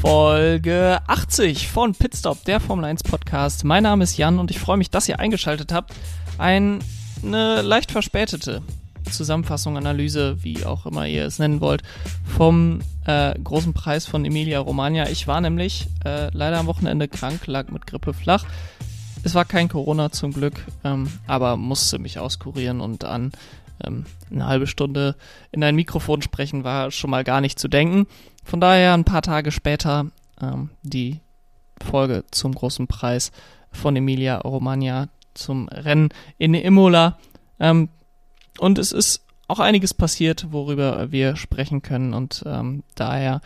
Folge 80 von Pitstop, der Formel 1 Podcast. Mein Name ist Jan und ich freue mich, dass ihr eingeschaltet habt. Ein, eine leicht verspätete Zusammenfassung, Analyse, wie auch immer ihr es nennen wollt, vom äh, großen Preis von Emilia Romagna. Ich war nämlich äh, leider am Wochenende krank, lag mit Grippe flach. Es war kein Corona zum Glück, ähm, aber musste mich auskurieren und an ähm, eine halbe Stunde in ein Mikrofon sprechen war schon mal gar nicht zu denken. Von daher ein paar Tage später ähm, die Folge zum großen Preis von Emilia Romagna zum Rennen in Imola. Ähm, und es ist auch einiges passiert, worüber wir sprechen können. Und ähm, daher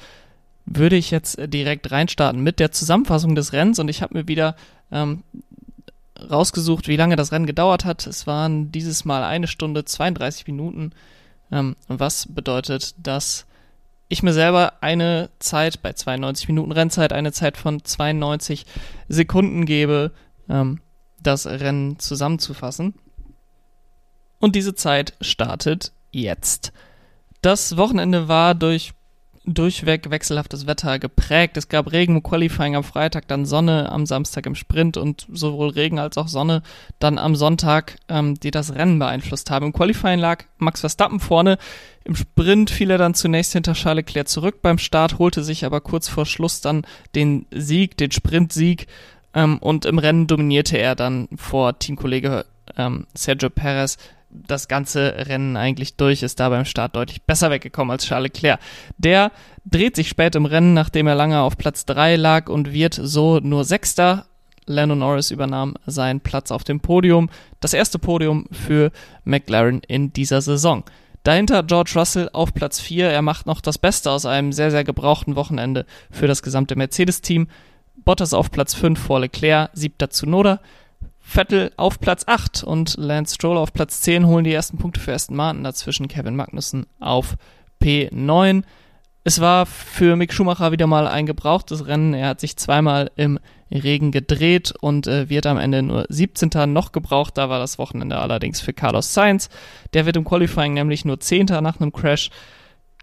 würde ich jetzt direkt reinstarten mit der Zusammenfassung des Rennens. Und ich habe mir wieder ähm, rausgesucht, wie lange das Rennen gedauert hat. Es waren dieses Mal eine Stunde 32 Minuten, ähm, was bedeutet, dass ich mir selber eine Zeit bei 92 Minuten Rennzeit, eine Zeit von 92 Sekunden gebe, ähm, das Rennen zusammenzufassen. Und diese Zeit startet jetzt. Das Wochenende war durch durchweg wechselhaftes Wetter geprägt. Es gab Regen im Qualifying am Freitag, dann Sonne am Samstag im Sprint und sowohl Regen als auch Sonne dann am Sonntag, ähm, die das Rennen beeinflusst haben. Im Qualifying lag Max Verstappen vorne. Im Sprint fiel er dann zunächst hinter Charles Leclerc zurück beim Start, holte sich aber kurz vor Schluss dann den Sieg, den Sprintsieg ähm, und im Rennen dominierte er dann vor Teamkollege ähm, Sergio Perez das ganze Rennen eigentlich durch, ist da beim Start deutlich besser weggekommen als Charles Leclerc. Der dreht sich spät im Rennen, nachdem er lange auf Platz 3 lag und wird so nur Sechster. Lando Norris übernahm seinen Platz auf dem Podium. Das erste Podium für McLaren in dieser Saison. Dahinter George Russell auf Platz 4. Er macht noch das Beste aus einem sehr, sehr gebrauchten Wochenende für das gesamte Mercedes-Team. Bottas auf Platz 5 vor Leclerc, siebter Zunoda. Vettel auf Platz 8 und Lance Stroll auf Platz 10 holen die ersten Punkte für Aston Martin, dazwischen Kevin Magnussen auf P9. Es war für Mick Schumacher wieder mal ein gebrauchtes Rennen. Er hat sich zweimal im Regen gedreht und äh, wird am Ende nur 17. noch gebraucht. Da war das Wochenende allerdings für Carlos Sainz. Der wird im Qualifying nämlich nur 10. nach einem Crash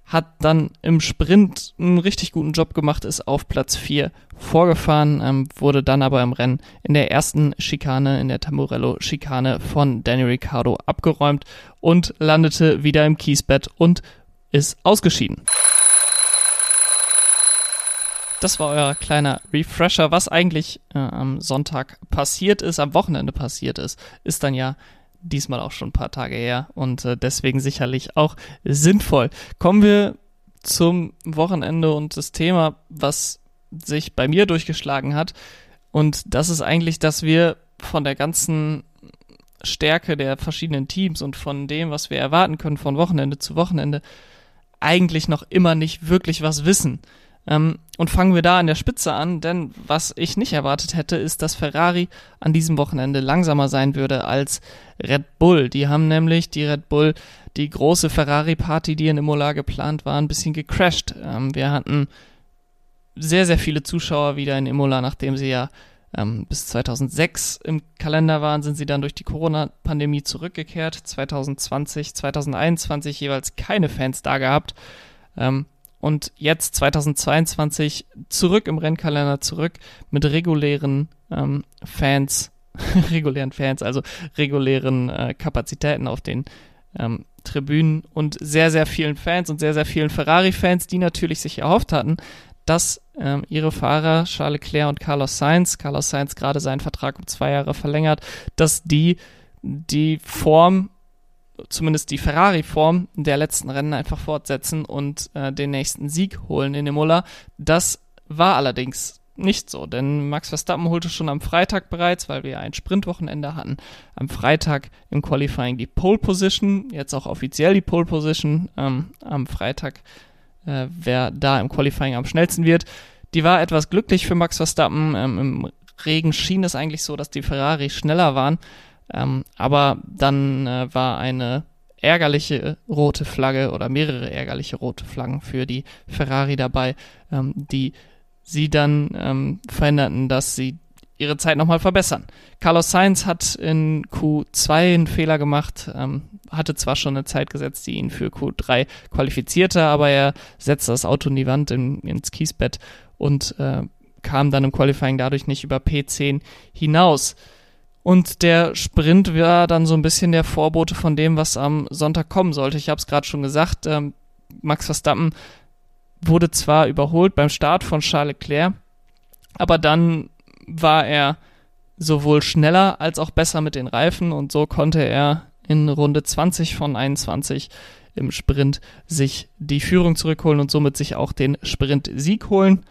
hat dann im Sprint einen richtig guten Job gemacht, ist auf Platz 4 vorgefahren, ähm, wurde dann aber im Rennen in der ersten Schikane, in der Tamburello-Schikane von Danny Ricciardo abgeräumt und landete wieder im Kiesbett und ist ausgeschieden. Das war euer kleiner Refresher. Was eigentlich äh, am Sonntag passiert ist, am Wochenende passiert ist, ist dann ja diesmal auch schon ein paar Tage her und äh, deswegen sicherlich auch sinnvoll. Kommen wir zum Wochenende und das Thema, was sich bei mir durchgeschlagen hat. Und das ist eigentlich, dass wir von der ganzen Stärke der verschiedenen Teams und von dem, was wir erwarten können von Wochenende zu Wochenende, eigentlich noch immer nicht wirklich was wissen. Ähm, und fangen wir da an der Spitze an, denn was ich nicht erwartet hätte, ist, dass Ferrari an diesem Wochenende langsamer sein würde als Red Bull. Die haben nämlich die Red Bull, die große Ferrari-Party, die in Imola geplant war, ein bisschen gecrashed. Ähm, wir hatten sehr, sehr viele Zuschauer wieder in Imola, nachdem sie ja ähm, bis 2006 im Kalender waren, sind sie dann durch die Corona-Pandemie zurückgekehrt. 2020, 2021 jeweils keine Fans da gehabt. Ähm, und jetzt 2022 zurück im Rennkalender zurück mit regulären ähm, Fans, regulären Fans, also regulären äh, Kapazitäten auf den ähm, Tribünen und sehr, sehr vielen Fans und sehr, sehr vielen Ferrari-Fans, die natürlich sich erhofft hatten, dass ähm, ihre Fahrer Charles Leclerc und Carlos Sainz, Carlos Sainz gerade seinen Vertrag um zwei Jahre verlängert, dass die die Form zumindest die Ferrari-Form der letzten Rennen einfach fortsetzen und äh, den nächsten Sieg holen in Imola. Das war allerdings nicht so, denn Max Verstappen holte schon am Freitag bereits, weil wir ein Sprintwochenende hatten, am Freitag im Qualifying die Pole Position, jetzt auch offiziell die Pole Position ähm, am Freitag, äh, wer da im Qualifying am schnellsten wird. Die war etwas glücklich für Max Verstappen. Ähm, Im Regen schien es eigentlich so, dass die Ferrari schneller waren. Ähm, aber dann äh, war eine ärgerliche rote Flagge oder mehrere ärgerliche rote Flaggen für die Ferrari dabei, ähm, die sie dann ähm, verhinderten, dass sie ihre Zeit nochmal verbessern. Carlos Sainz hat in Q2 einen Fehler gemacht, ähm, hatte zwar schon eine Zeit gesetzt, die ihn für Q3 qualifizierte, aber er setzte das Auto in die Wand in, ins Kiesbett und äh, kam dann im Qualifying dadurch nicht über P10 hinaus. Und der Sprint war dann so ein bisschen der Vorbote von dem, was am Sonntag kommen sollte. Ich habe es gerade schon gesagt, ähm, Max Verstappen wurde zwar überholt beim Start von Charles Leclerc, aber dann war er sowohl schneller als auch besser mit den Reifen und so konnte er in Runde 20 von 21 im Sprint sich die Führung zurückholen und somit sich auch den Sprint-Sieg holen.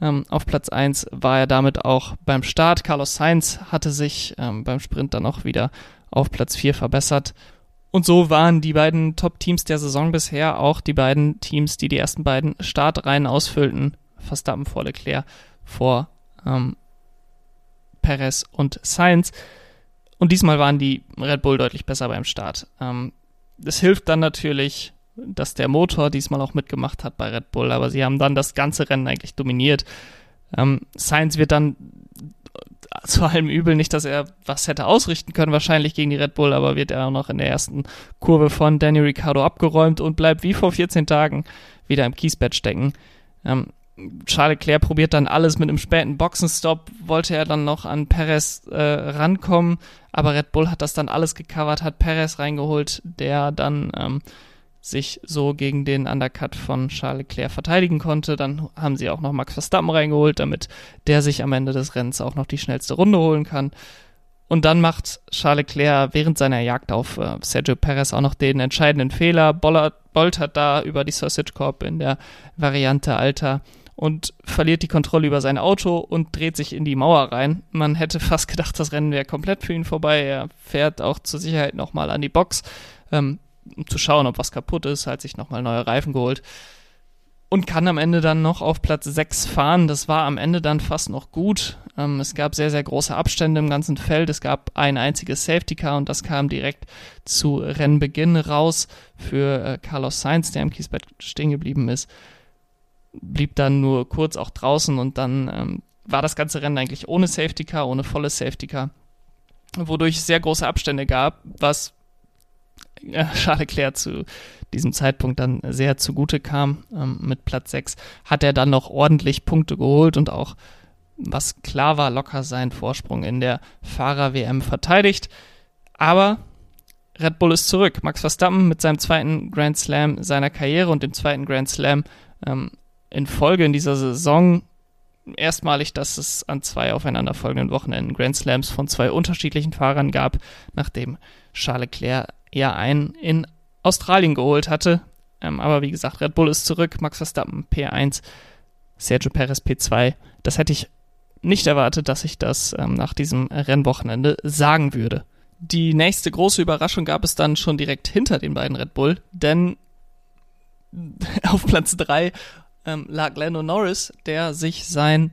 Ähm, auf Platz 1 war er damit auch beim Start. Carlos Sainz hatte sich ähm, beim Sprint dann auch wieder auf Platz 4 verbessert. Und so waren die beiden Top-Teams der Saison bisher auch die beiden Teams, die die ersten beiden Startreihen ausfüllten. Verstappen vor Leclerc, vor ähm, Perez und Sainz. Und diesmal waren die Red Bull deutlich besser beim Start. Ähm, es hilft dann natürlich, dass der Motor diesmal auch mitgemacht hat bei Red Bull, aber sie haben dann das ganze Rennen eigentlich dominiert. Ähm, Sainz wird dann zu allem Übel nicht, dass er was hätte ausrichten können, wahrscheinlich gegen die Red Bull, aber wird er auch noch in der ersten Kurve von Danny Ricciardo abgeräumt und bleibt wie vor 14 Tagen wieder im Kiesbett stecken. Ähm, Charles Leclerc probiert dann alles mit einem späten Boxenstopp, wollte er dann noch an Perez äh, rankommen, aber Red Bull hat das dann alles gecovert, hat Perez reingeholt, der dann ähm, sich so gegen den Undercut von Charles Leclerc verteidigen konnte. Dann haben sie auch noch Max Verstappen reingeholt, damit der sich am Ende des Rennens auch noch die schnellste Runde holen kann. Und dann macht Charles Leclerc während seiner Jagd auf äh, Sergio Perez auch noch den entscheidenden Fehler. Bollert, boltert da über die Sausage Corp in der Variante Alter und verliert die Kontrolle über sein Auto und dreht sich in die Mauer rein. Man hätte fast gedacht, das Rennen wäre komplett für ihn vorbei. Er fährt auch zur Sicherheit nochmal an die Box, ähm, um zu schauen, ob was kaputt ist, hat sich nochmal neue Reifen geholt und kann am Ende dann noch auf Platz 6 fahren. Das war am Ende dann fast noch gut. Ähm, es gab sehr, sehr große Abstände im ganzen Feld. Es gab ein einziges Safety Car und das kam direkt zu Rennbeginn raus für äh, Carlos Sainz, der im Kiesbett stehen geblieben ist blieb dann nur kurz auch draußen und dann ähm, war das ganze Rennen eigentlich ohne Safety Car, ohne volles Safety Car, wodurch es sehr große Abstände gab, was Charles Leclerc zu diesem Zeitpunkt dann sehr zugute kam. Ähm, mit Platz 6 hat er dann noch ordentlich Punkte geholt und auch, was klar war, locker seinen Vorsprung in der Fahrer-WM verteidigt. Aber Red Bull ist zurück. Max Verstappen mit seinem zweiten Grand Slam seiner Karriere und dem zweiten Grand Slam ähm, in Folge in dieser Saison erstmalig, dass es an zwei aufeinanderfolgenden Wochenenden Grand Slams von zwei unterschiedlichen Fahrern gab, nachdem Charles Leclerc ja einen in Australien geholt hatte. Ähm, aber wie gesagt, Red Bull ist zurück, Max Verstappen P1, Sergio Perez P2. Das hätte ich nicht erwartet, dass ich das ähm, nach diesem Rennwochenende sagen würde. Die nächste große Überraschung gab es dann schon direkt hinter den beiden Red Bull, denn auf Platz 3 ähm, lag Lando Norris, der sich seinen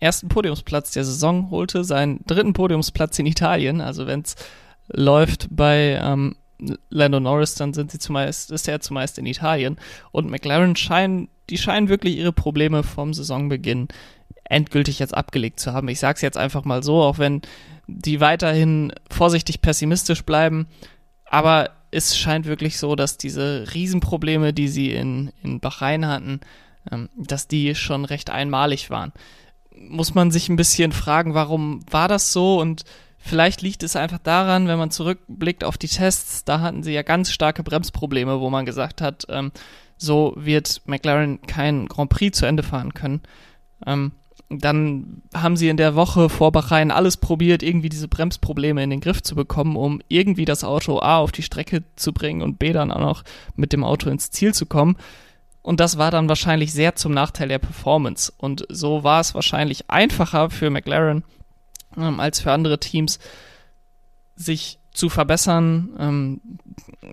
ersten Podiumsplatz der Saison holte, seinen dritten Podiumsplatz in Italien. Also wenn es läuft bei ähm, Lando Norris, dann sind sie zumeist, ist er zumeist in Italien. Und McLaren scheinen, die scheinen wirklich ihre Probleme vom Saisonbeginn endgültig jetzt abgelegt zu haben. Ich sage es jetzt einfach mal so, auch wenn die weiterhin vorsichtig pessimistisch bleiben. Aber es scheint wirklich so, dass diese Riesenprobleme, die sie in, in Bahrain hatten, ähm, dass die schon recht einmalig waren. Muss man sich ein bisschen fragen, warum war das so und Vielleicht liegt es einfach daran, wenn man zurückblickt auf die Tests, da hatten sie ja ganz starke Bremsprobleme, wo man gesagt hat, ähm, so wird McLaren kein Grand Prix zu Ende fahren können. Ähm, dann haben sie in der Woche vor Bahrain alles probiert, irgendwie diese Bremsprobleme in den Griff zu bekommen, um irgendwie das Auto A auf die Strecke zu bringen und B dann auch noch mit dem Auto ins Ziel zu kommen. Und das war dann wahrscheinlich sehr zum Nachteil der Performance. Und so war es wahrscheinlich einfacher für McLaren ähm, als für andere Teams, sich zu verbessern, ähm,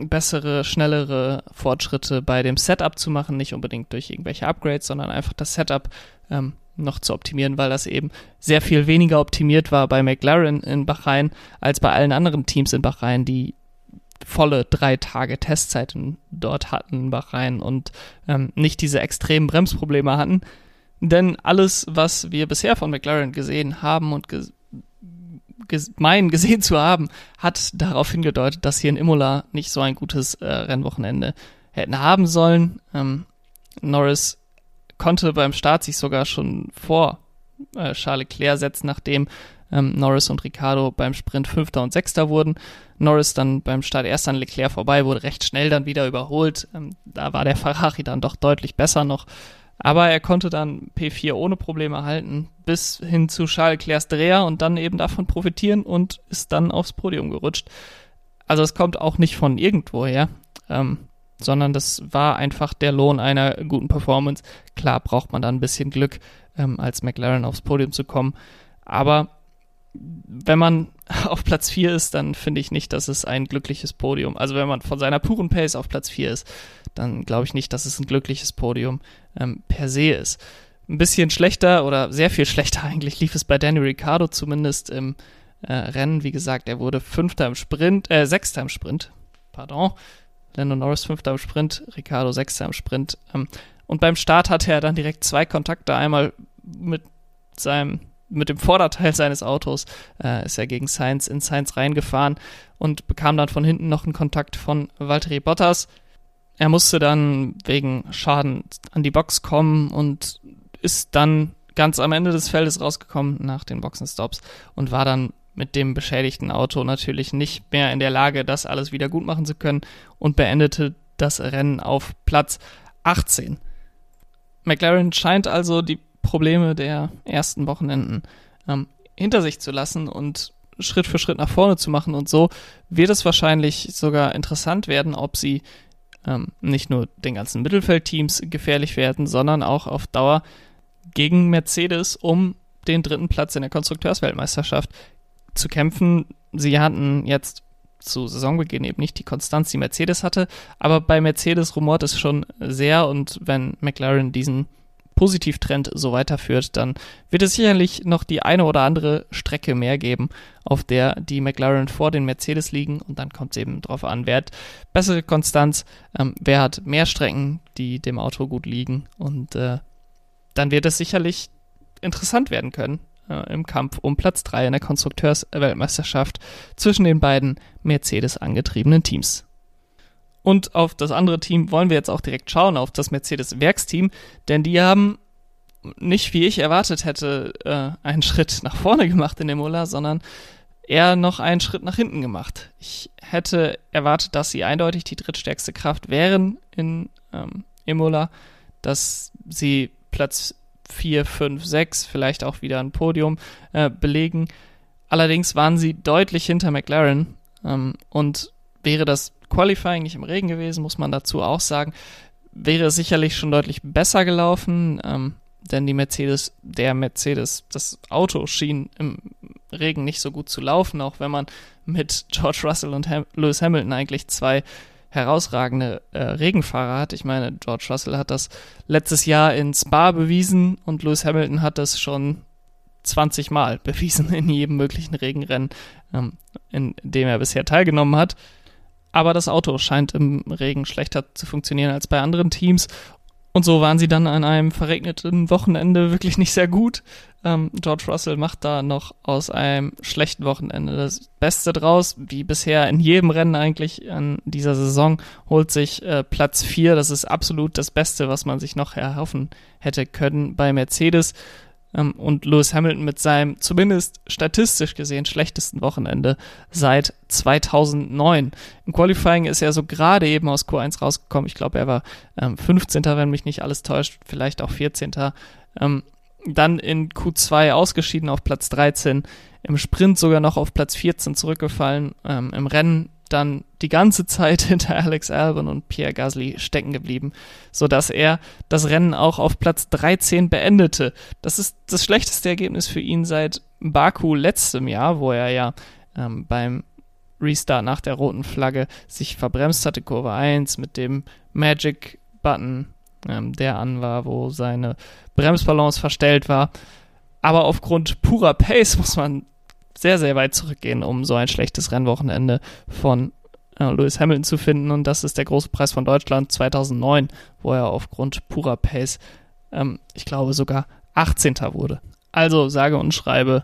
bessere, schnellere Fortschritte bei dem Setup zu machen, nicht unbedingt durch irgendwelche Upgrades, sondern einfach das Setup ähm, noch zu optimieren, weil das eben sehr viel weniger optimiert war bei McLaren in Bahrain als bei allen anderen Teams in Bahrain, die volle drei Tage Testzeiten dort hatten, Bahrain, und ähm, nicht diese extremen Bremsprobleme hatten. Denn alles, was wir bisher von McLaren gesehen haben und ges meinen gesehen zu haben, hat darauf hingedeutet, dass hier in Imola nicht so ein gutes äh, Rennwochenende hätten haben sollen. Ähm, Norris konnte beim Start sich sogar schon vor äh, Charles Leclerc setzen, nachdem ähm, Norris und Ricardo beim Sprint Fünfter und Sechster wurden. Norris dann beim Start erst an Leclerc vorbei, wurde recht schnell dann wieder überholt. Ähm, da war der Ferrari dann doch deutlich besser noch. Aber er konnte dann P4 ohne Probleme halten, bis hin zu Charles Leclercs Dreher und dann eben davon profitieren und ist dann aufs Podium gerutscht. Also es kommt auch nicht von irgendwoher, ähm, sondern das war einfach der Lohn einer guten Performance. Klar braucht man da ein bisschen Glück, ähm, als McLaren aufs Podium zu kommen. Aber wenn man auf Platz 4 ist, dann finde ich nicht, dass es ein glückliches Podium. Also wenn man von seiner puren Pace auf Platz 4 ist, dann glaube ich nicht, dass es ein glückliches Podium ähm, per se ist. Ein bisschen schlechter oder sehr viel schlechter eigentlich lief es bei Danny Ricciardo zumindest im äh, Rennen. Wie gesagt, er wurde Fünfter im Sprint, äh, Sechster im Sprint, pardon. Lando Norris Fünfter im Sprint, Ricciardo Sechster im Sprint. Ähm, und beim Start hatte er dann direkt zwei Kontakte. Einmal mit seinem mit dem Vorderteil seines Autos äh, ist er gegen Sainz in Sainz reingefahren und bekam dann von hinten noch einen Kontakt von Valtteri Bottas. Er musste dann wegen Schaden an die Box kommen und ist dann ganz am Ende des Feldes rausgekommen nach den Boxenstops und war dann mit dem beschädigten Auto natürlich nicht mehr in der Lage, das alles wieder gut machen zu können und beendete das Rennen auf Platz 18. McLaren scheint also die Probleme der ersten Wochenenden ähm, hinter sich zu lassen und Schritt für Schritt nach vorne zu machen. Und so wird es wahrscheinlich sogar interessant werden, ob sie ähm, nicht nur den ganzen Mittelfeldteams gefährlich werden, sondern auch auf Dauer gegen Mercedes um den dritten Platz in der Konstrukteursweltmeisterschaft zu kämpfen. Sie hatten jetzt zu Saisonbeginn eben nicht die Konstanz, die Mercedes hatte, aber bei Mercedes rumort es schon sehr und wenn McLaren diesen Positivtrend so weiterführt, dann wird es sicherlich noch die eine oder andere Strecke mehr geben, auf der die McLaren vor den Mercedes liegen. Und dann kommt es eben darauf an, wer hat bessere Konstanz, ähm, wer hat mehr Strecken, die dem Auto gut liegen. Und äh, dann wird es sicherlich interessant werden können äh, im Kampf um Platz 3 in der Konstrukteursweltmeisterschaft zwischen den beiden Mercedes angetriebenen Teams. Und auf das andere Team wollen wir jetzt auch direkt schauen, auf das Mercedes-Werksteam, denn die haben nicht, wie ich erwartet hätte, äh, einen Schritt nach vorne gemacht in Imola, sondern eher noch einen Schritt nach hinten gemacht. Ich hätte erwartet, dass sie eindeutig die drittstärkste Kraft wären in ähm, Imola, dass sie Platz 4, 5, 6, vielleicht auch wieder ein Podium äh, belegen. Allerdings waren sie deutlich hinter McLaren ähm, und wäre das Qualifying nicht im Regen gewesen, muss man dazu auch sagen, wäre es sicherlich schon deutlich besser gelaufen, ähm, denn die Mercedes, der Mercedes, das Auto schien im Regen nicht so gut zu laufen, auch wenn man mit George Russell und Ham Lewis Hamilton eigentlich zwei herausragende äh, Regenfahrer hat. Ich meine, George Russell hat das letztes Jahr in Spa bewiesen und Lewis Hamilton hat das schon 20 Mal bewiesen in jedem möglichen Regenrennen, ähm, in dem er bisher teilgenommen hat aber das Auto scheint im Regen schlechter zu funktionieren als bei anderen Teams. Und so waren sie dann an einem verregneten Wochenende wirklich nicht sehr gut. Ähm, George Russell macht da noch aus einem schlechten Wochenende das Beste draus, wie bisher in jedem Rennen eigentlich an dieser Saison, holt sich äh, Platz 4. Das ist absolut das Beste, was man sich noch erhoffen hätte können bei Mercedes. Ähm, und Lewis Hamilton mit seinem zumindest statistisch gesehen schlechtesten Wochenende seit 2009. Im Qualifying ist er so gerade eben aus Q1 rausgekommen. Ich glaube, er war ähm, 15. wenn mich nicht alles täuscht, vielleicht auch 14. Ähm, dann in Q2 ausgeschieden auf Platz 13, im Sprint sogar noch auf Platz 14 zurückgefallen, ähm, im Rennen dann die ganze Zeit hinter Alex Albon und Pierre Gasly stecken geblieben, sodass er das Rennen auch auf Platz 13 beendete. Das ist das schlechteste Ergebnis für ihn seit Baku letztem Jahr, wo er ja ähm, beim Restart nach der roten Flagge sich verbremst hatte, Kurve 1 mit dem Magic Button, ähm, der an war, wo seine Bremsbalance verstellt war. Aber aufgrund purer Pace muss man sehr, sehr weit zurückgehen, um so ein schlechtes Rennwochenende von äh, Lewis Hamilton zu finden. Und das ist der große Preis von Deutschland 2009, wo er aufgrund purer Pace, ähm, ich glaube, sogar 18. wurde. Also sage und schreibe,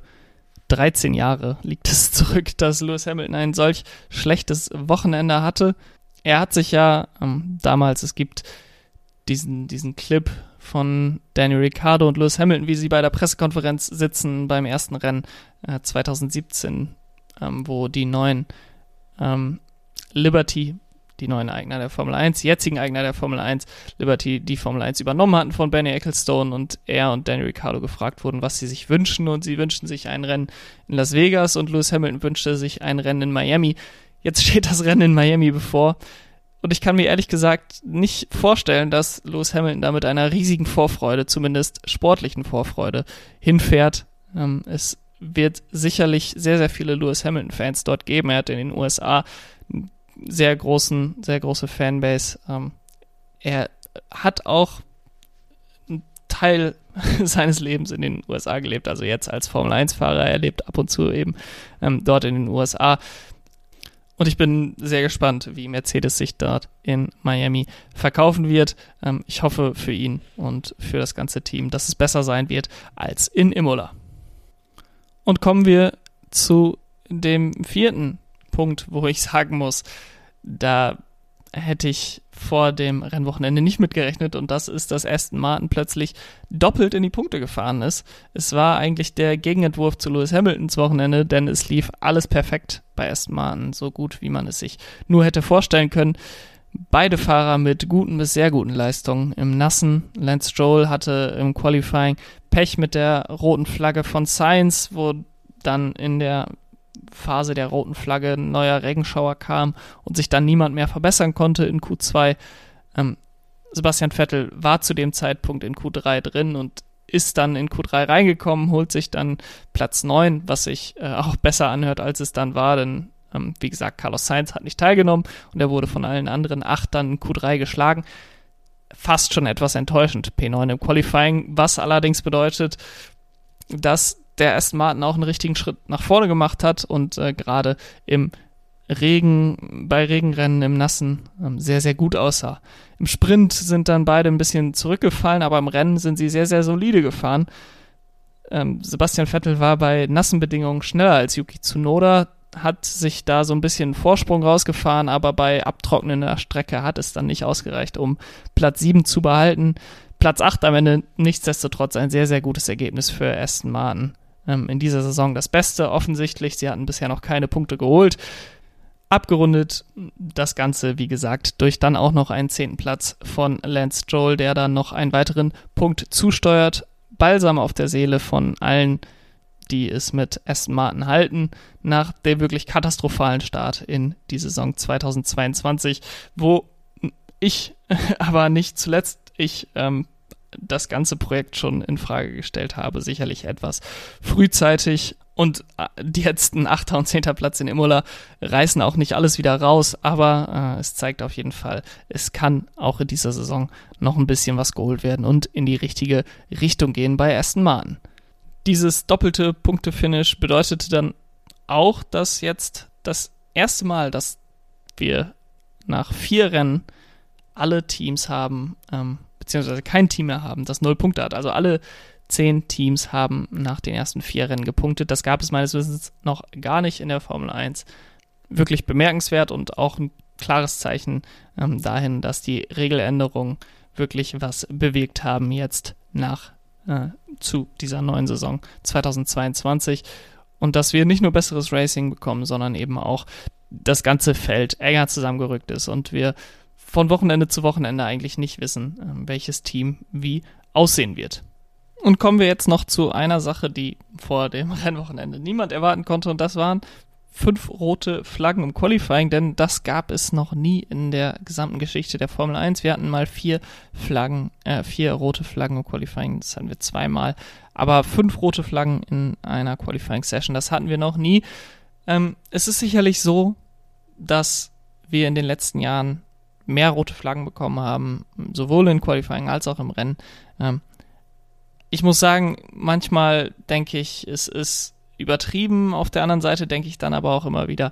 13 Jahre liegt es zurück, dass Lewis Hamilton ein solch schlechtes Wochenende hatte. Er hat sich ja ähm, damals, es gibt diesen, diesen Clip von Daniel Ricciardo und Lewis Hamilton, wie sie bei der Pressekonferenz sitzen beim ersten Rennen äh, 2017, ähm, wo die neuen ähm, Liberty, die neuen Eigner der Formel 1, jetzigen Eigner der Formel 1, Liberty die Formel 1 übernommen hatten von Benny Ecclestone und er und Daniel Ricciardo gefragt wurden, was sie sich wünschen und sie wünschten sich ein Rennen in Las Vegas und Lewis Hamilton wünschte sich ein Rennen in Miami. Jetzt steht das Rennen in Miami bevor. Und ich kann mir ehrlich gesagt nicht vorstellen, dass Lewis Hamilton da mit einer riesigen Vorfreude, zumindest sportlichen Vorfreude, hinfährt. Ähm, es wird sicherlich sehr, sehr viele Lewis Hamilton-Fans dort geben. Er hat in den USA einen sehr großen, sehr große Fanbase. Ähm, er hat auch einen Teil seines Lebens in den USA gelebt, also jetzt als Formel-1-Fahrer. Er lebt ab und zu eben ähm, dort in den USA. Und ich bin sehr gespannt, wie Mercedes sich dort in Miami verkaufen wird. Ähm, ich hoffe für ihn und für das ganze Team, dass es besser sein wird als in Imola. Und kommen wir zu dem vierten Punkt, wo ich sagen muss, da hätte ich vor dem Rennwochenende nicht mitgerechnet und das ist, dass Aston Martin plötzlich doppelt in die Punkte gefahren ist. Es war eigentlich der Gegenentwurf zu Lewis Hamiltons Wochenende, denn es lief alles perfekt bei Aston Martin, so gut wie man es sich nur hätte vorstellen können. Beide Fahrer mit guten bis sehr guten Leistungen im Nassen. Lance Stroll hatte im Qualifying Pech mit der roten Flagge von Sainz, wo dann in der Phase der roten Flagge ein neuer Regenschauer kam und sich dann niemand mehr verbessern konnte in Q2. Ähm, Sebastian Vettel war zu dem Zeitpunkt in Q3 drin und ist dann in Q3 reingekommen, holt sich dann Platz 9, was sich äh, auch besser anhört, als es dann war, denn ähm, wie gesagt, Carlos Sainz hat nicht teilgenommen und er wurde von allen anderen acht dann in Q3 geschlagen. Fast schon etwas enttäuschend, P9 im Qualifying, was allerdings bedeutet, dass der Aston Martin auch einen richtigen Schritt nach vorne gemacht hat und äh, gerade im Regen, bei Regenrennen im Nassen ähm, sehr, sehr gut aussah. Im Sprint sind dann beide ein bisschen zurückgefallen, aber im Rennen sind sie sehr, sehr solide gefahren. Ähm, Sebastian Vettel war bei nassen Bedingungen schneller als Yuki Tsunoda, hat sich da so ein bisschen Vorsprung rausgefahren, aber bei abtrocknender Strecke hat es dann nicht ausgereicht, um Platz 7 zu behalten. Platz 8 am Ende nichtsdestotrotz ein sehr, sehr gutes Ergebnis für Aston Martin ähm, in dieser Saison das Beste offensichtlich. Sie hatten bisher noch keine Punkte geholt. Abgerundet das Ganze, wie gesagt, durch dann auch noch einen zehnten Platz von Lance Stroll, der dann noch einen weiteren Punkt zusteuert. Balsam auf der Seele von allen, die es mit Aston Martin halten, nach dem wirklich katastrophalen Start in die Saison 2022, wo ich aber nicht zuletzt ich ähm, das ganze Projekt schon in Frage gestellt habe, sicherlich etwas frühzeitig. Und äh, die letzten 8. und 10. Platz in Imola reißen auch nicht alles wieder raus, aber äh, es zeigt auf jeden Fall, es kann auch in dieser Saison noch ein bisschen was geholt werden und in die richtige Richtung gehen bei Aston Martin. Dieses doppelte Punkte-Finish bedeutete dann auch, dass jetzt das erste Mal, dass wir nach vier Rennen alle Teams haben, ähm, beziehungsweise kein Team mehr haben, das null Punkte hat. Also alle zehn Teams haben nach den ersten vier Rennen gepunktet. Das gab es meines Wissens noch gar nicht in der Formel 1. Wirklich bemerkenswert und auch ein klares Zeichen ähm, dahin, dass die Regeländerungen wirklich was bewegt haben jetzt nach äh, zu dieser neuen Saison 2022 und dass wir nicht nur besseres Racing bekommen, sondern eben auch das ganze Feld enger zusammengerückt ist und wir von Wochenende zu Wochenende eigentlich nicht wissen, ähm, welches Team wie aussehen wird. Und kommen wir jetzt noch zu einer Sache, die vor dem Rennwochenende niemand erwarten konnte, und das waren fünf rote Flaggen im Qualifying, denn das gab es noch nie in der gesamten Geschichte der Formel 1. Wir hatten mal vier Flaggen, äh, vier rote Flaggen im Qualifying, das hatten wir zweimal, aber fünf rote Flaggen in einer Qualifying-Session, das hatten wir noch nie. Ähm, es ist sicherlich so, dass wir in den letzten Jahren mehr rote Flaggen bekommen haben, sowohl in Qualifying als auch im Rennen. Ähm, ich muss sagen, manchmal denke ich, es ist übertrieben. Auf der anderen Seite denke ich dann aber auch immer wieder,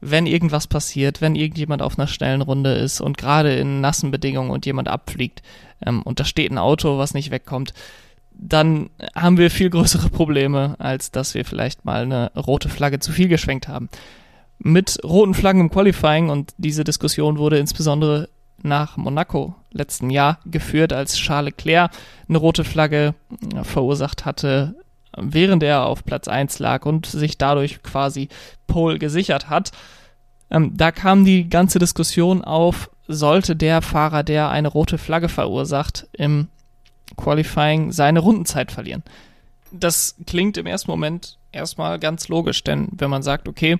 wenn irgendwas passiert, wenn irgendjemand auf einer schnellen Runde ist und gerade in nassen Bedingungen und jemand abfliegt ähm, und da steht ein Auto, was nicht wegkommt, dann haben wir viel größere Probleme, als dass wir vielleicht mal eine rote Flagge zu viel geschwenkt haben mit roten Flaggen im Qualifying und diese Diskussion wurde insbesondere nach Monaco letzten Jahr geführt, als Charles Leclerc eine rote Flagge äh, verursacht hatte, während er auf Platz 1 lag und sich dadurch quasi Pole gesichert hat. Ähm, da kam die ganze Diskussion auf, sollte der Fahrer, der eine rote Flagge verursacht, im Qualifying seine Rundenzeit verlieren. Das klingt im ersten Moment erstmal ganz logisch, denn wenn man sagt, okay,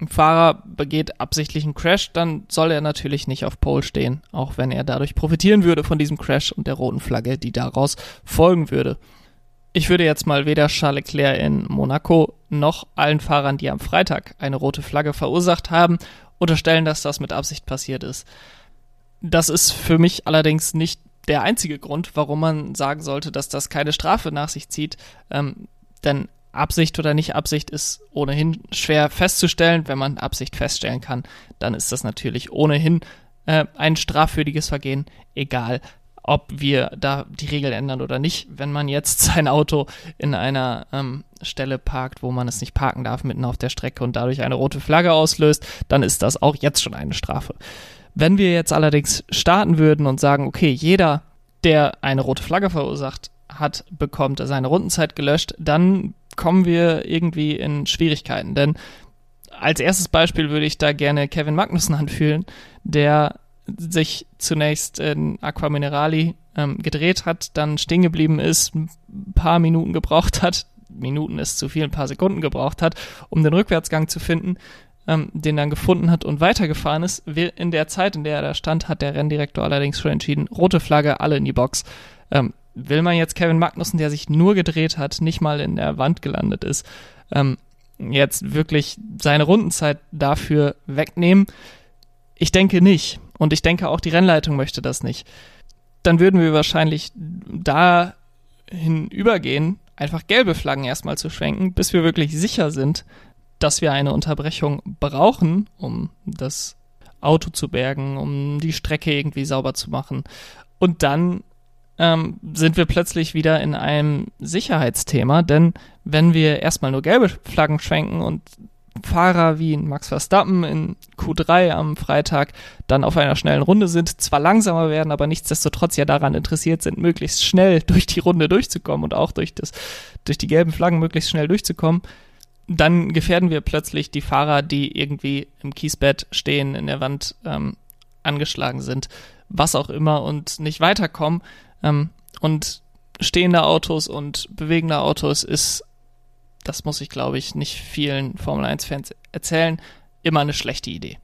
ein Fahrer begeht absichtlich einen Crash, dann soll er natürlich nicht auf Pole stehen, auch wenn er dadurch profitieren würde von diesem Crash und der roten Flagge, die daraus folgen würde. Ich würde jetzt mal weder Charles Leclerc in Monaco noch allen Fahrern, die am Freitag eine rote Flagge verursacht haben, unterstellen, dass das mit Absicht passiert ist. Das ist für mich allerdings nicht der einzige Grund, warum man sagen sollte, dass das keine Strafe nach sich zieht. Ähm, denn Absicht oder nicht Absicht ist ohnehin schwer festzustellen. Wenn man Absicht feststellen kann, dann ist das natürlich ohnehin äh, ein strafwürdiges Vergehen, egal ob wir da die Regeln ändern oder nicht. Wenn man jetzt sein Auto in einer ähm, Stelle parkt, wo man es nicht parken darf, mitten auf der Strecke und dadurch eine rote Flagge auslöst, dann ist das auch jetzt schon eine Strafe. Wenn wir jetzt allerdings starten würden und sagen, okay, jeder, der eine rote Flagge verursacht hat, bekommt seine Rundenzeit gelöscht, dann kommen wir irgendwie in Schwierigkeiten. Denn als erstes Beispiel würde ich da gerne Kevin Magnussen anfühlen, der sich zunächst in Aqua Minerali ähm, gedreht hat, dann stehen geblieben ist, ein paar Minuten gebraucht hat, Minuten ist zu viel, ein paar Sekunden gebraucht hat, um den Rückwärtsgang zu finden, ähm, den dann gefunden hat und weitergefahren ist. In der Zeit, in der er da stand, hat der Renndirektor allerdings schon entschieden, rote Flagge, alle in die Box. Ähm, will man jetzt Kevin Magnussen, der sich nur gedreht hat, nicht mal in der Wand gelandet ist, ähm, jetzt wirklich seine Rundenzeit dafür wegnehmen? Ich denke nicht. Und ich denke auch die Rennleitung möchte das nicht. Dann würden wir wahrscheinlich dahin übergehen, einfach gelbe Flaggen erstmal zu schwenken, bis wir wirklich sicher sind, dass wir eine Unterbrechung brauchen, um das Auto zu bergen, um die Strecke irgendwie sauber zu machen. Und dann ähm, sind wir plötzlich wieder in einem Sicherheitsthema, denn wenn wir erstmal nur gelbe Flaggen schwenken und Fahrer wie Max Verstappen in Q3 am Freitag dann auf einer schnellen Runde sind, zwar langsamer werden, aber nichtsdestotrotz ja daran interessiert sind, möglichst schnell durch die Runde durchzukommen und auch durch das, durch die gelben Flaggen möglichst schnell durchzukommen, dann gefährden wir plötzlich die Fahrer, die irgendwie im Kiesbett stehen, in der Wand ähm, angeschlagen sind, was auch immer und nicht weiterkommen. Ähm, und stehende Autos und bewegende Autos ist, das muss ich glaube ich nicht vielen Formel 1-Fans erzählen, immer eine schlechte Idee.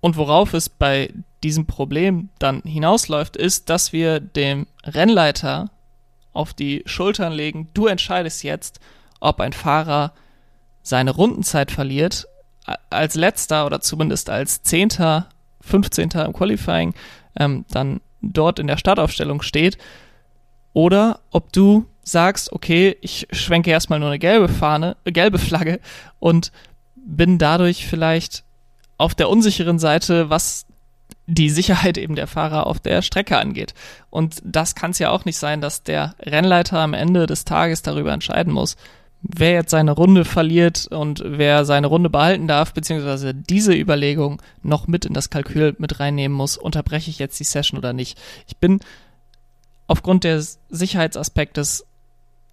Und worauf es bei diesem Problem dann hinausläuft, ist, dass wir dem Rennleiter auf die Schultern legen, du entscheidest jetzt, ob ein Fahrer seine Rundenzeit verliert, als letzter oder zumindest als Zehnter, 15. im Qualifying, ähm, dann dort in der Startaufstellung steht, oder ob du sagst, okay, ich schwenke erstmal nur eine gelbe Fahne, äh, gelbe Flagge und bin dadurch vielleicht auf der unsicheren Seite, was die Sicherheit eben der Fahrer auf der Strecke angeht. Und das kann es ja auch nicht sein, dass der Rennleiter am Ende des Tages darüber entscheiden muss, wer jetzt seine Runde verliert und wer seine Runde behalten darf, beziehungsweise diese Überlegung noch mit in das Kalkül mit reinnehmen muss, unterbreche ich jetzt die Session oder nicht. Ich bin aufgrund des Sicherheitsaspektes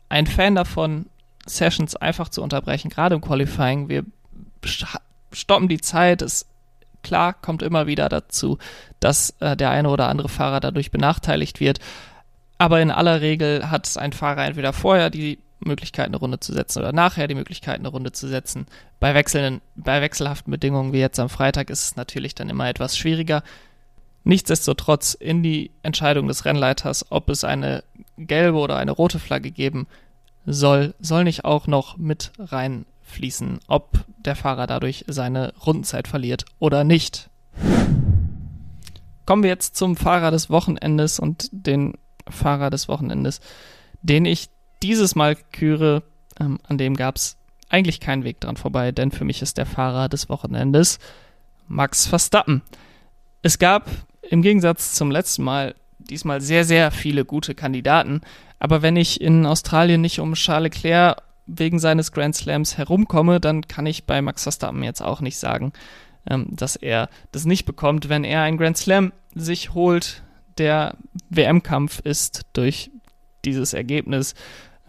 ein Fan davon, Sessions einfach zu unterbrechen, gerade im Qualifying. Wir stoppen die Zeit, es klar kommt immer wieder dazu, dass äh, der eine oder andere Fahrer dadurch benachteiligt wird. Aber in aller Regel hat ein Fahrer entweder vorher die Möglichkeit, eine Runde zu setzen oder nachher die Möglichkeit, eine Runde zu setzen. Bei wechselnden, bei wechselhaften Bedingungen wie jetzt am Freitag ist es natürlich dann immer etwas schwieriger. Nichtsdestotrotz in die Entscheidung des Rennleiters, ob es eine gelbe oder eine rote Flagge geben soll, soll nicht auch noch mit reinfließen, ob der Fahrer dadurch seine Rundenzeit verliert oder nicht. Kommen wir jetzt zum Fahrer des Wochenendes und den Fahrer des Wochenendes, den ich dieses Mal küre, ähm, an dem gab es eigentlich keinen Weg dran vorbei, denn für mich ist der Fahrer des Wochenendes Max Verstappen. Es gab im Gegensatz zum letzten Mal diesmal sehr, sehr viele gute Kandidaten, aber wenn ich in Australien nicht um Charles Leclerc wegen seines Grand Slams herumkomme, dann kann ich bei Max Verstappen jetzt auch nicht sagen, ähm, dass er das nicht bekommt. Wenn er einen Grand Slam sich holt, der WM-Kampf ist durch dieses Ergebnis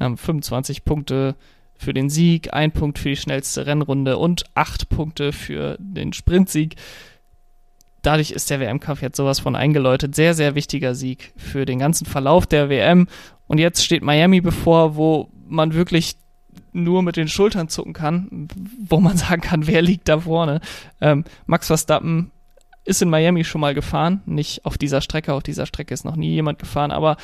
ähm, 25 Punkte für den Sieg, ein Punkt für die schnellste Rennrunde und acht Punkte für den Sprintsieg. Dadurch ist der WM-Kampf jetzt sowas von eingeläutet. Sehr, sehr wichtiger Sieg für den ganzen Verlauf der WM. Und jetzt steht Miami bevor, wo man wirklich nur mit den Schultern zucken kann, wo man sagen kann, wer liegt da vorne. Ähm, Max Verstappen ist in Miami schon mal gefahren, nicht auf dieser Strecke, auf dieser Strecke ist noch nie jemand gefahren, aber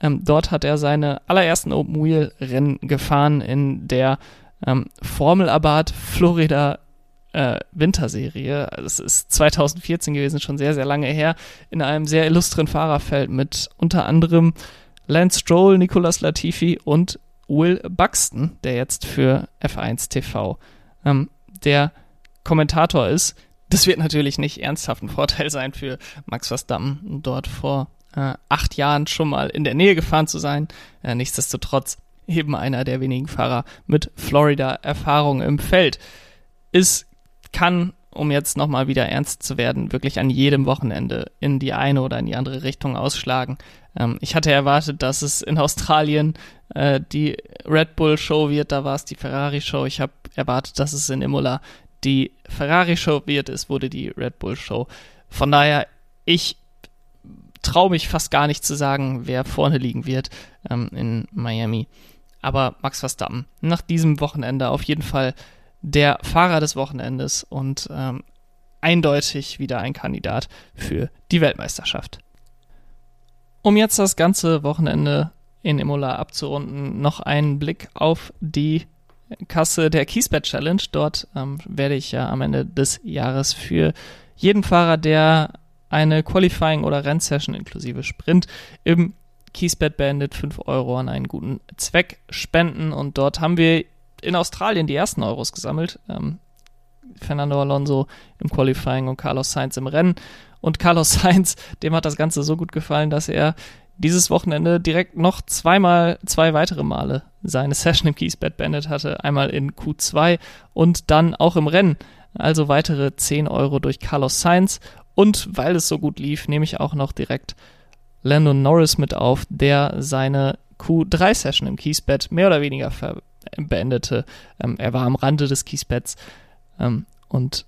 ähm, dort hat er seine allerersten Open Wheel Rennen gefahren in der ähm, Formel Abarth Florida äh, Winterserie. Es ist 2014 gewesen, schon sehr, sehr lange her, in einem sehr illustren Fahrerfeld mit unter anderem Lance Stroll, Nicolas Latifi und Will Buxton, der jetzt für F1 TV ähm, der Kommentator ist. Das wird natürlich nicht ernsthaft ein Vorteil sein für Max Verstappen, dort vor äh, acht Jahren schon mal in der Nähe gefahren zu sein. Äh, nichtsdestotrotz eben einer der wenigen Fahrer mit Florida-Erfahrung im Feld. Es kann, um jetzt nochmal wieder ernst zu werden, wirklich an jedem Wochenende in die eine oder in die andere Richtung ausschlagen. Ähm, ich hatte erwartet, dass es in Australien äh, die Red Bull Show wird, da war es die Ferrari Show. Ich habe erwartet, dass es in Imola die Ferrari Show wird, es wurde die Red Bull Show. Von daher, ich traue mich fast gar nicht zu sagen, wer vorne liegen wird ähm, in Miami. Aber Max Verstappen, nach diesem Wochenende auf jeden Fall der Fahrer des Wochenendes und ähm, eindeutig wieder ein Kandidat für die Weltmeisterschaft. Um jetzt das ganze Wochenende in Imola abzurunden, noch einen Blick auf die Kasse der Kiesbett Challenge. Dort ähm, werde ich ja am Ende des Jahres für jeden Fahrer, der eine Qualifying- oder Rennsession inklusive Sprint im Kiesbett beendet 5 Euro an einen guten Zweck spenden. Und dort haben wir in Australien die ersten Euros gesammelt. Ähm, Fernando Alonso im Qualifying und Carlos Sainz im Rennen. Und Carlos Sainz, dem hat das Ganze so gut gefallen, dass er dieses Wochenende direkt noch zweimal, zwei weitere Male seine Session im Kiesbett beendet hatte. Einmal in Q2 und dann auch im Rennen. Also weitere 10 Euro durch Carlos Sainz. Und weil es so gut lief, nehme ich auch noch direkt Landon Norris mit auf, der seine Q3-Session im Kiesbett mehr oder weniger beendete. Ähm, er war am Rande des Kiesbetts ähm, und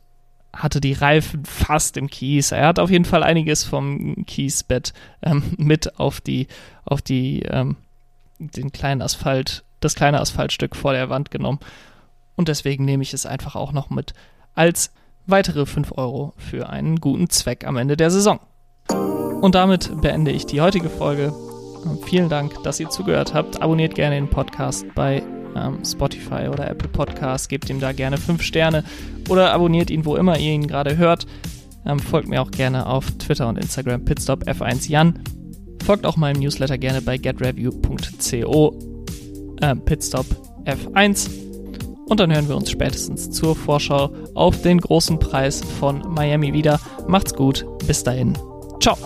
hatte die Reifen fast im Kies. Er hat auf jeden Fall einiges vom Kiesbett ähm, mit auf die, auf die, ähm, den kleinen Asphalt, das kleine Asphaltstück vor der Wand genommen. Und deswegen nehme ich es einfach auch noch mit als weitere 5 Euro für einen guten Zweck am Ende der Saison. Und damit beende ich die heutige Folge. Vielen Dank, dass ihr zugehört habt. Abonniert gerne den Podcast bei ähm, Spotify oder Apple Podcasts. Gebt ihm da gerne 5 Sterne oder abonniert ihn, wo immer ihr ihn gerade hört. Ähm, folgt mir auch gerne auf Twitter und Instagram pitstopf1jan. Folgt auch meinem Newsletter gerne bei getreview.co äh, pitstopf1. Und dann hören wir uns spätestens zur Vorschau auf den großen Preis von Miami wieder. Macht's gut, bis dahin. Ciao.